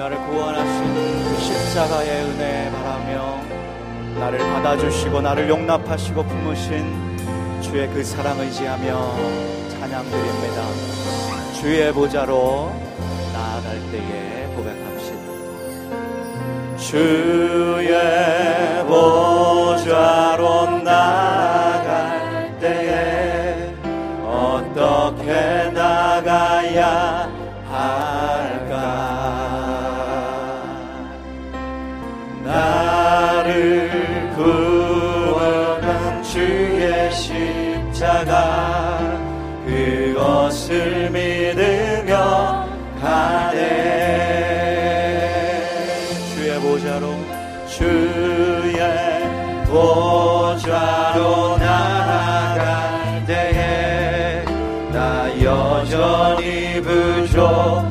나를 구원하신 그 십자가의 은혜 바라며 나를 받아주시고 나를 용납하시고 품으신 주의 그 사랑 의지하며 찬양드립니다. 주의 보좌로 나아갈 때에 고백합시다. 주의 보좌 보좌로 나아갈 때에 나 여전히 부족.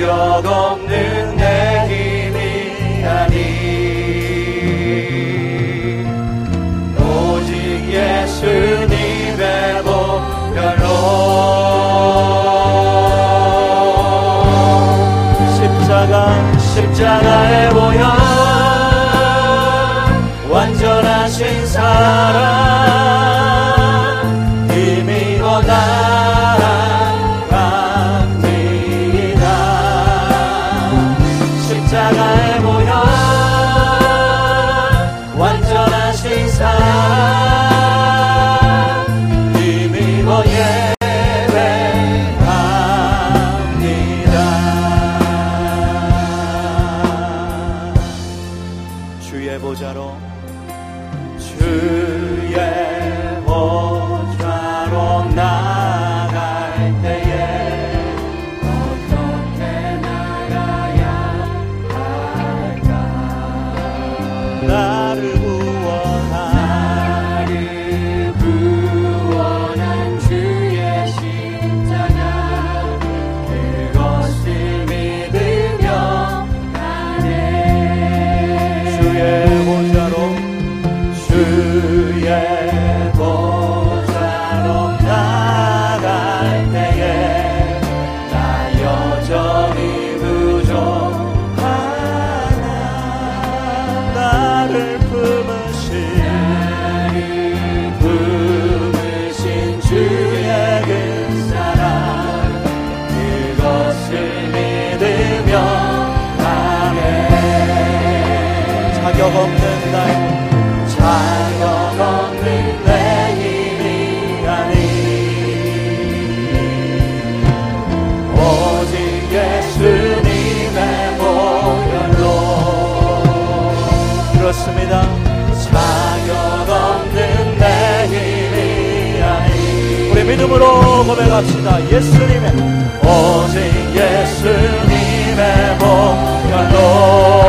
공격 없는 내 힘이 아니. 오직 예수님의 보혈로. 십자가 십자가의 보여 완전하신 사랑. 주의 보좌로 주 입으로 고백합시다. 예수님의 오직 예수님의 복결로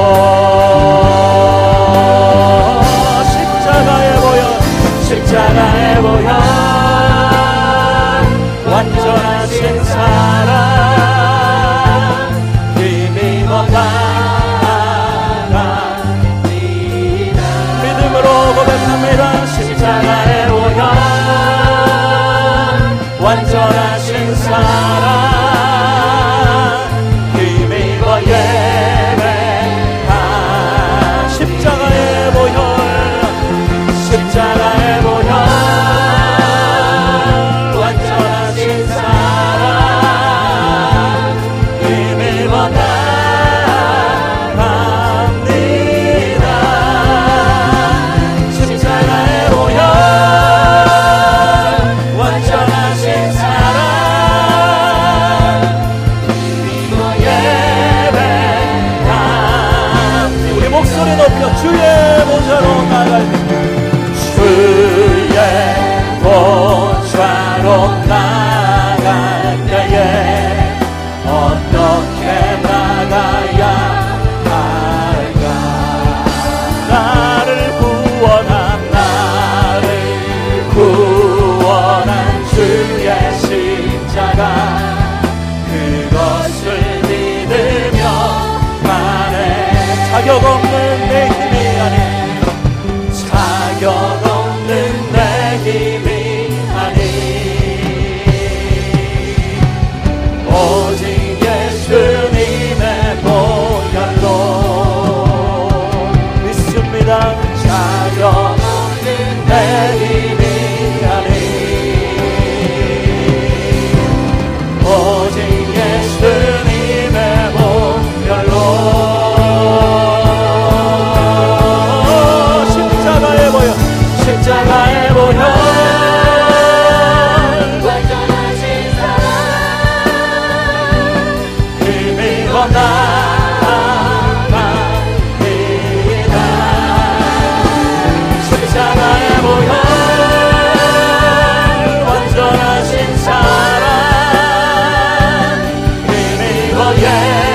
yeah.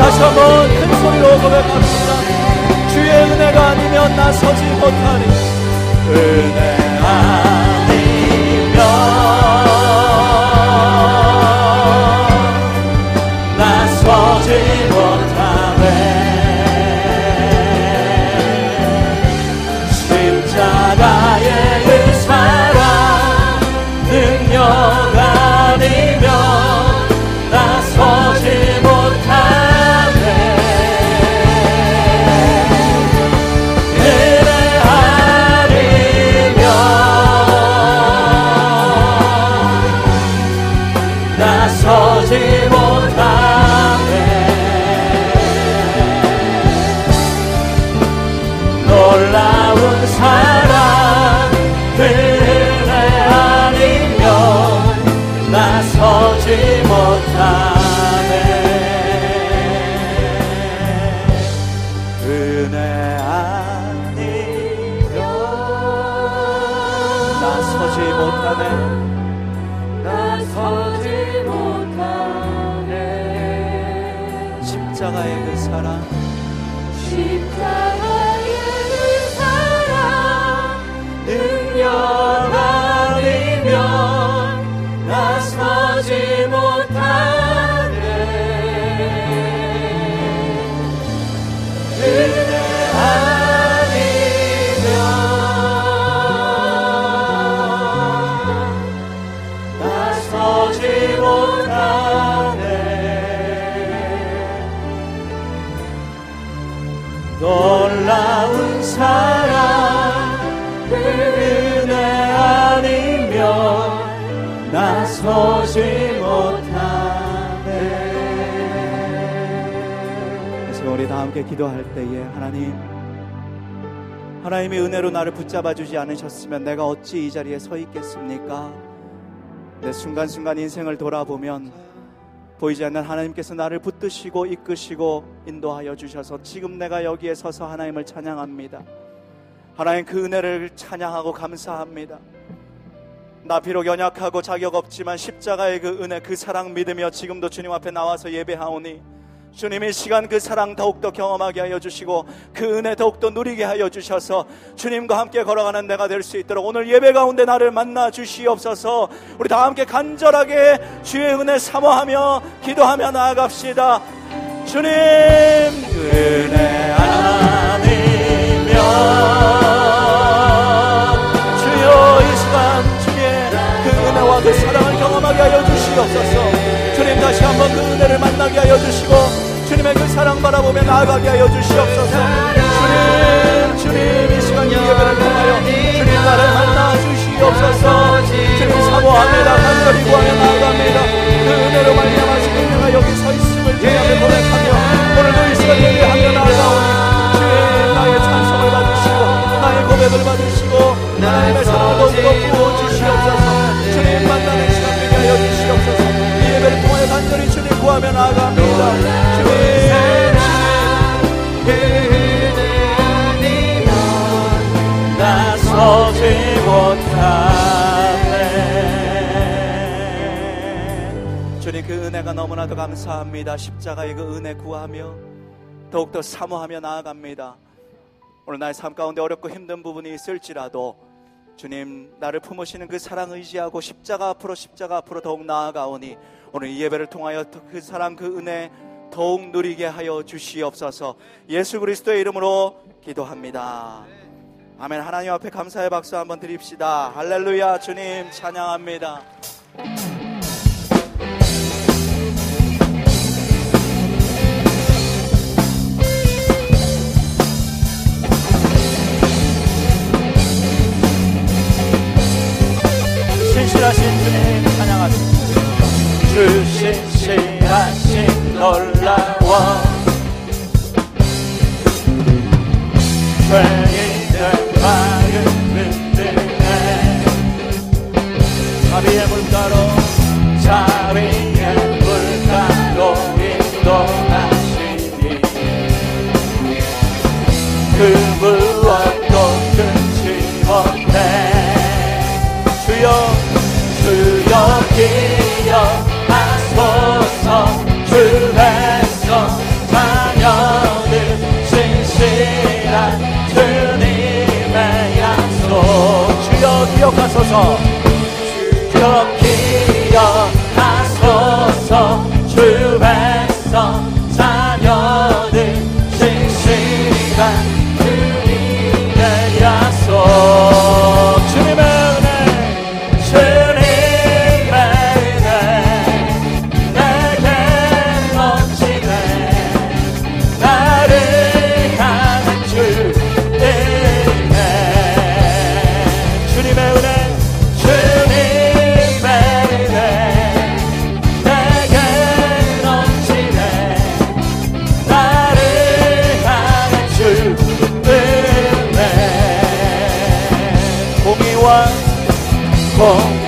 다시 한번 큰 소리로 고백합시다. 주의 은혜가 아니면 나 서지 못하리. 은혜. 알지 못하네 은혜 아니여 나 서지 못하네. 나 서지 못하네. 십자가의 그 사랑. 함께 기도할 때에 하나님 하나님의 은혜로 나를 붙잡아 주지 않으셨으면 내가 어찌 이 자리에 서 있겠습니까? 내 순간순간 인생을 돌아보면 보이지 않는 하나님께서 나를 붙드시고 이끄시고 인도하여 주셔서 지금 내가 여기에 서서 하나님을 찬양합니다. 하나님 그 은혜를 찬양하고 감사합니다. 나 비록 연약하고 자격 없지만 십자가의 그 은혜, 그 사랑 믿으며 지금도 주님 앞에 나와서 예배하오니 주님 이 시간 그 사랑 더욱더 경험하게 하여 주시고 그 은혜 더욱더 누리게 하여 주셔서 주님과 함께 걸어가는 내가 될 수 있도록 오늘 예배 가운데 나를 만나 주시옵소서. 우리 다 함께 간절하게 주의 은혜 사모하며 기도하며 나아갑시다. 주님 은혜 아니면 주여 이 시간 주의 그 은혜와 그 사랑을 경험하게 하여 주시옵소서. 주님 다시 한번 그 만나게 하여 주시고 주님의 그 사랑 바라보며 나아가게 하여 주시옵소서. 주님 주님 이 시간 이 예배를 통하여 주님 나를 만나 주시옵소서. 주님 사모합니다 간절히 구하며 나아갑니다. 그 은혜로 말미암아 지금 내가 여기 서 있음을 주님을 고백하며 오늘도 이 시간 예배하며 나아가오니 주님 나의 찬송을 받으시고 나의 고백을 받으시고 은혜가 너무나도 감사합니다. 십자가의 그 은혜 구하며 더욱더 사모하며 나아갑니다. 오늘 나의 삶 가운데 어렵고 힘든 부분이 있을지라도 주님 나를 품으시는 그 사랑 의지하고 십자가 앞으로 십자가 앞으로 더욱 나아가오니 오늘 이 예배를 통하여 그 사랑 그 은혜 더욱 누리게 하여 주시옵소서. 예수 그리스도의 이름으로 기도합니다. 아멘. 하나님 앞에 감사의 박수 한번 드립시다. 할렐루야. 주님 찬양합니다 신실하신 주님 찬양하십시오 주 신실하신 놀라워 죄인의 마음 흔드네. 자비의 물가로 자비의 물가로 인도하시니 그 무엇도 끊지 못해 주여 하소서 주여 기여 공의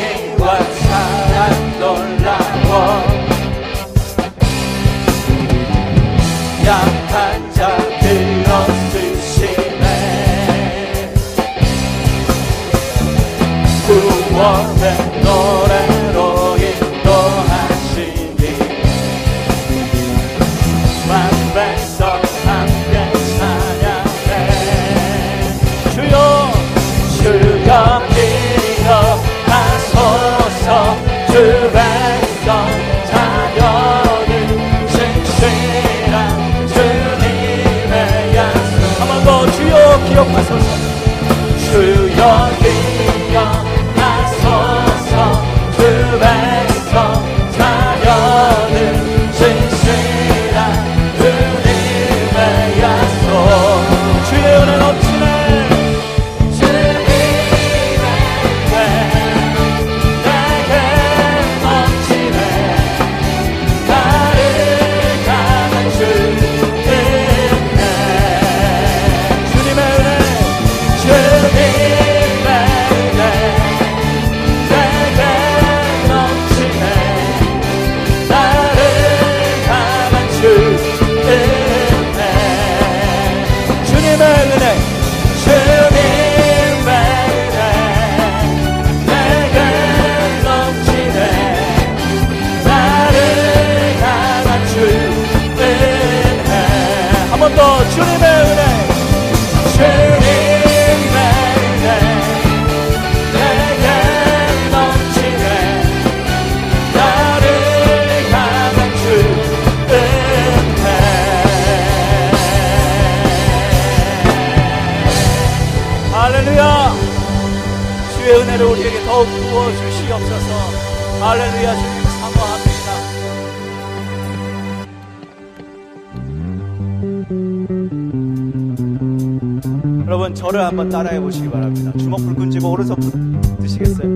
여러분 저를 한번 따라해 보시기 바랍니다. 주먹 불끈 쥐고 오른손 드시겠어요?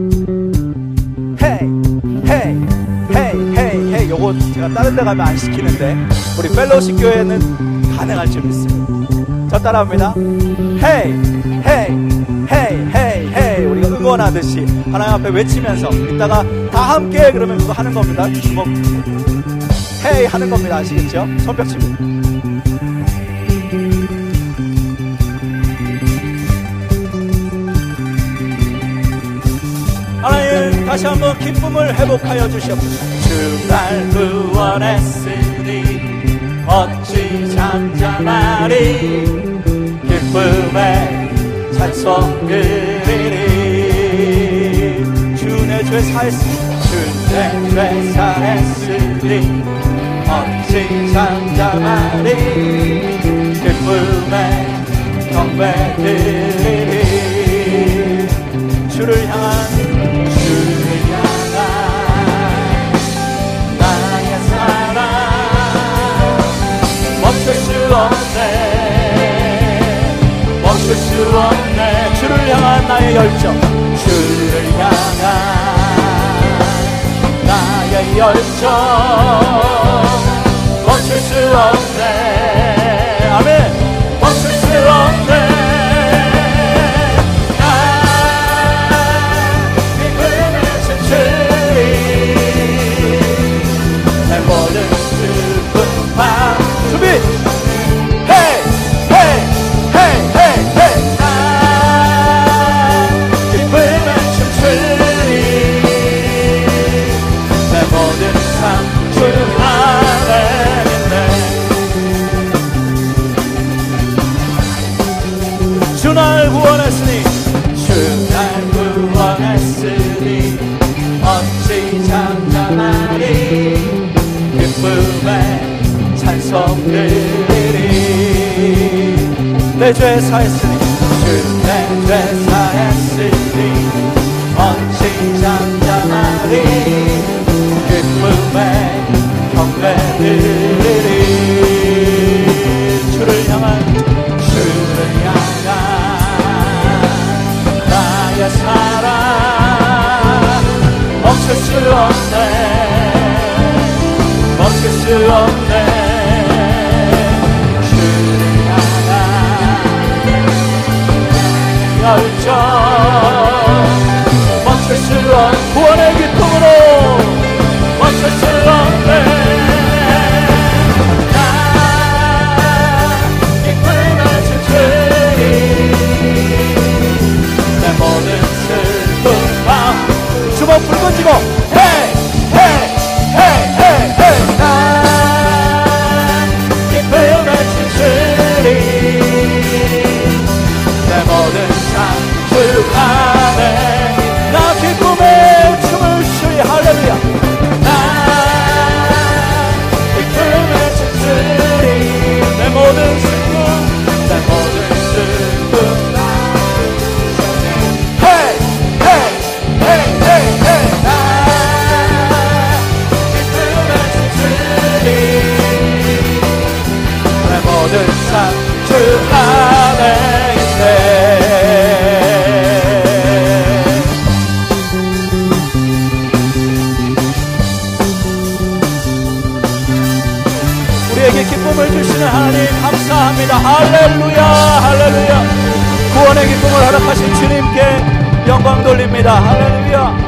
hey hey hey hey hey 요거 제가 다른 데 가면 안 시키는데 우리 펠로우십 교회는 가능할 줄 믿습니다. 저 따라합니다. hey hey hey hey hey 우리가 응원하듯이 하나님 앞에 외치면서 이따가 다 함께 그러면 그거 하는 겁니다. 주먹 hey 하는 겁니다. 아시겠죠? 손뼉칩니다. 다시 한번 기쁨을 회복하여 주시옵소서. 주날 구원했으니 어찌 잠잠하리. 기쁨의 찬송 드리리. 주내 죄 사했으니 주내 죄 사했으니 어찌 잠잠하리. 기쁨의 경배 드리리. 주를 향한 멈출 수 없네. 주를 향한 나의 열정. 주를 향한 나의 열정. 멈출 수 없네. 아멘. 멈출 수 없네 내 죄 사했으니 주내 죄 사했으니 어찌 잠잠하리 기쁨의 경배 드 없, 구원의 기쁨으로 기쁨을 춤추리 내 모든 슬픈 밤 주먹 쥐고 할렐루야 할렐루야. 구원의 기쁨을 허락하신 주님께 영광 돌립니다. 할렐루야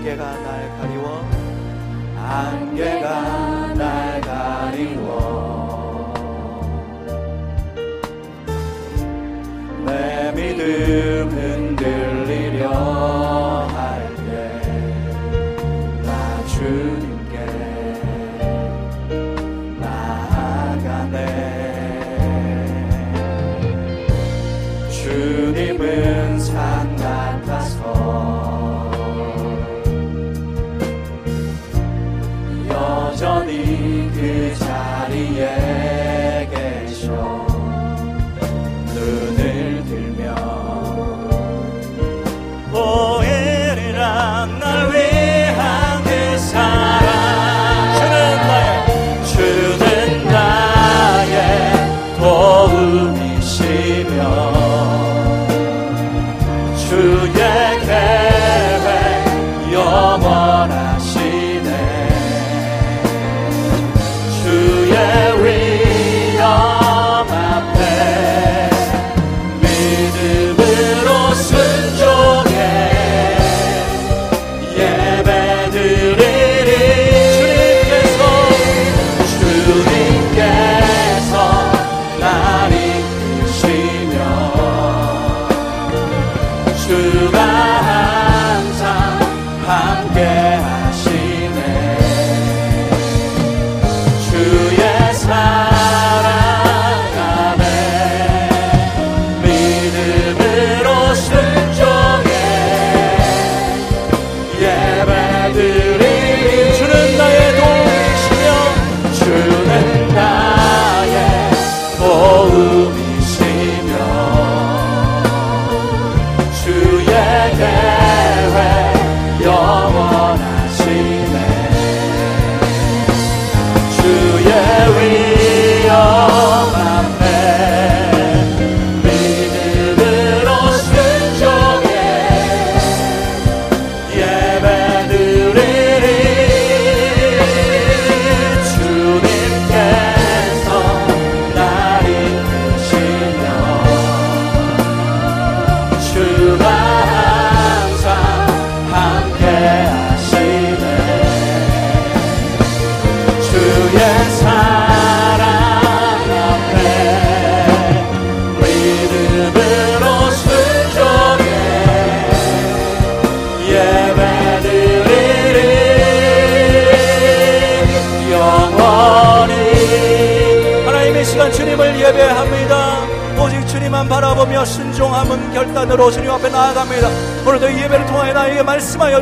안개가 날 가리워. 안개가 날 가리워.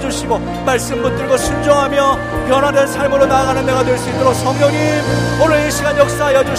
주시고 말씀 붙들고 순종하며 변화된 삶으로 나아가는 내가 될 수 있도록 성령님 오늘 이 시간 역사하여 주시고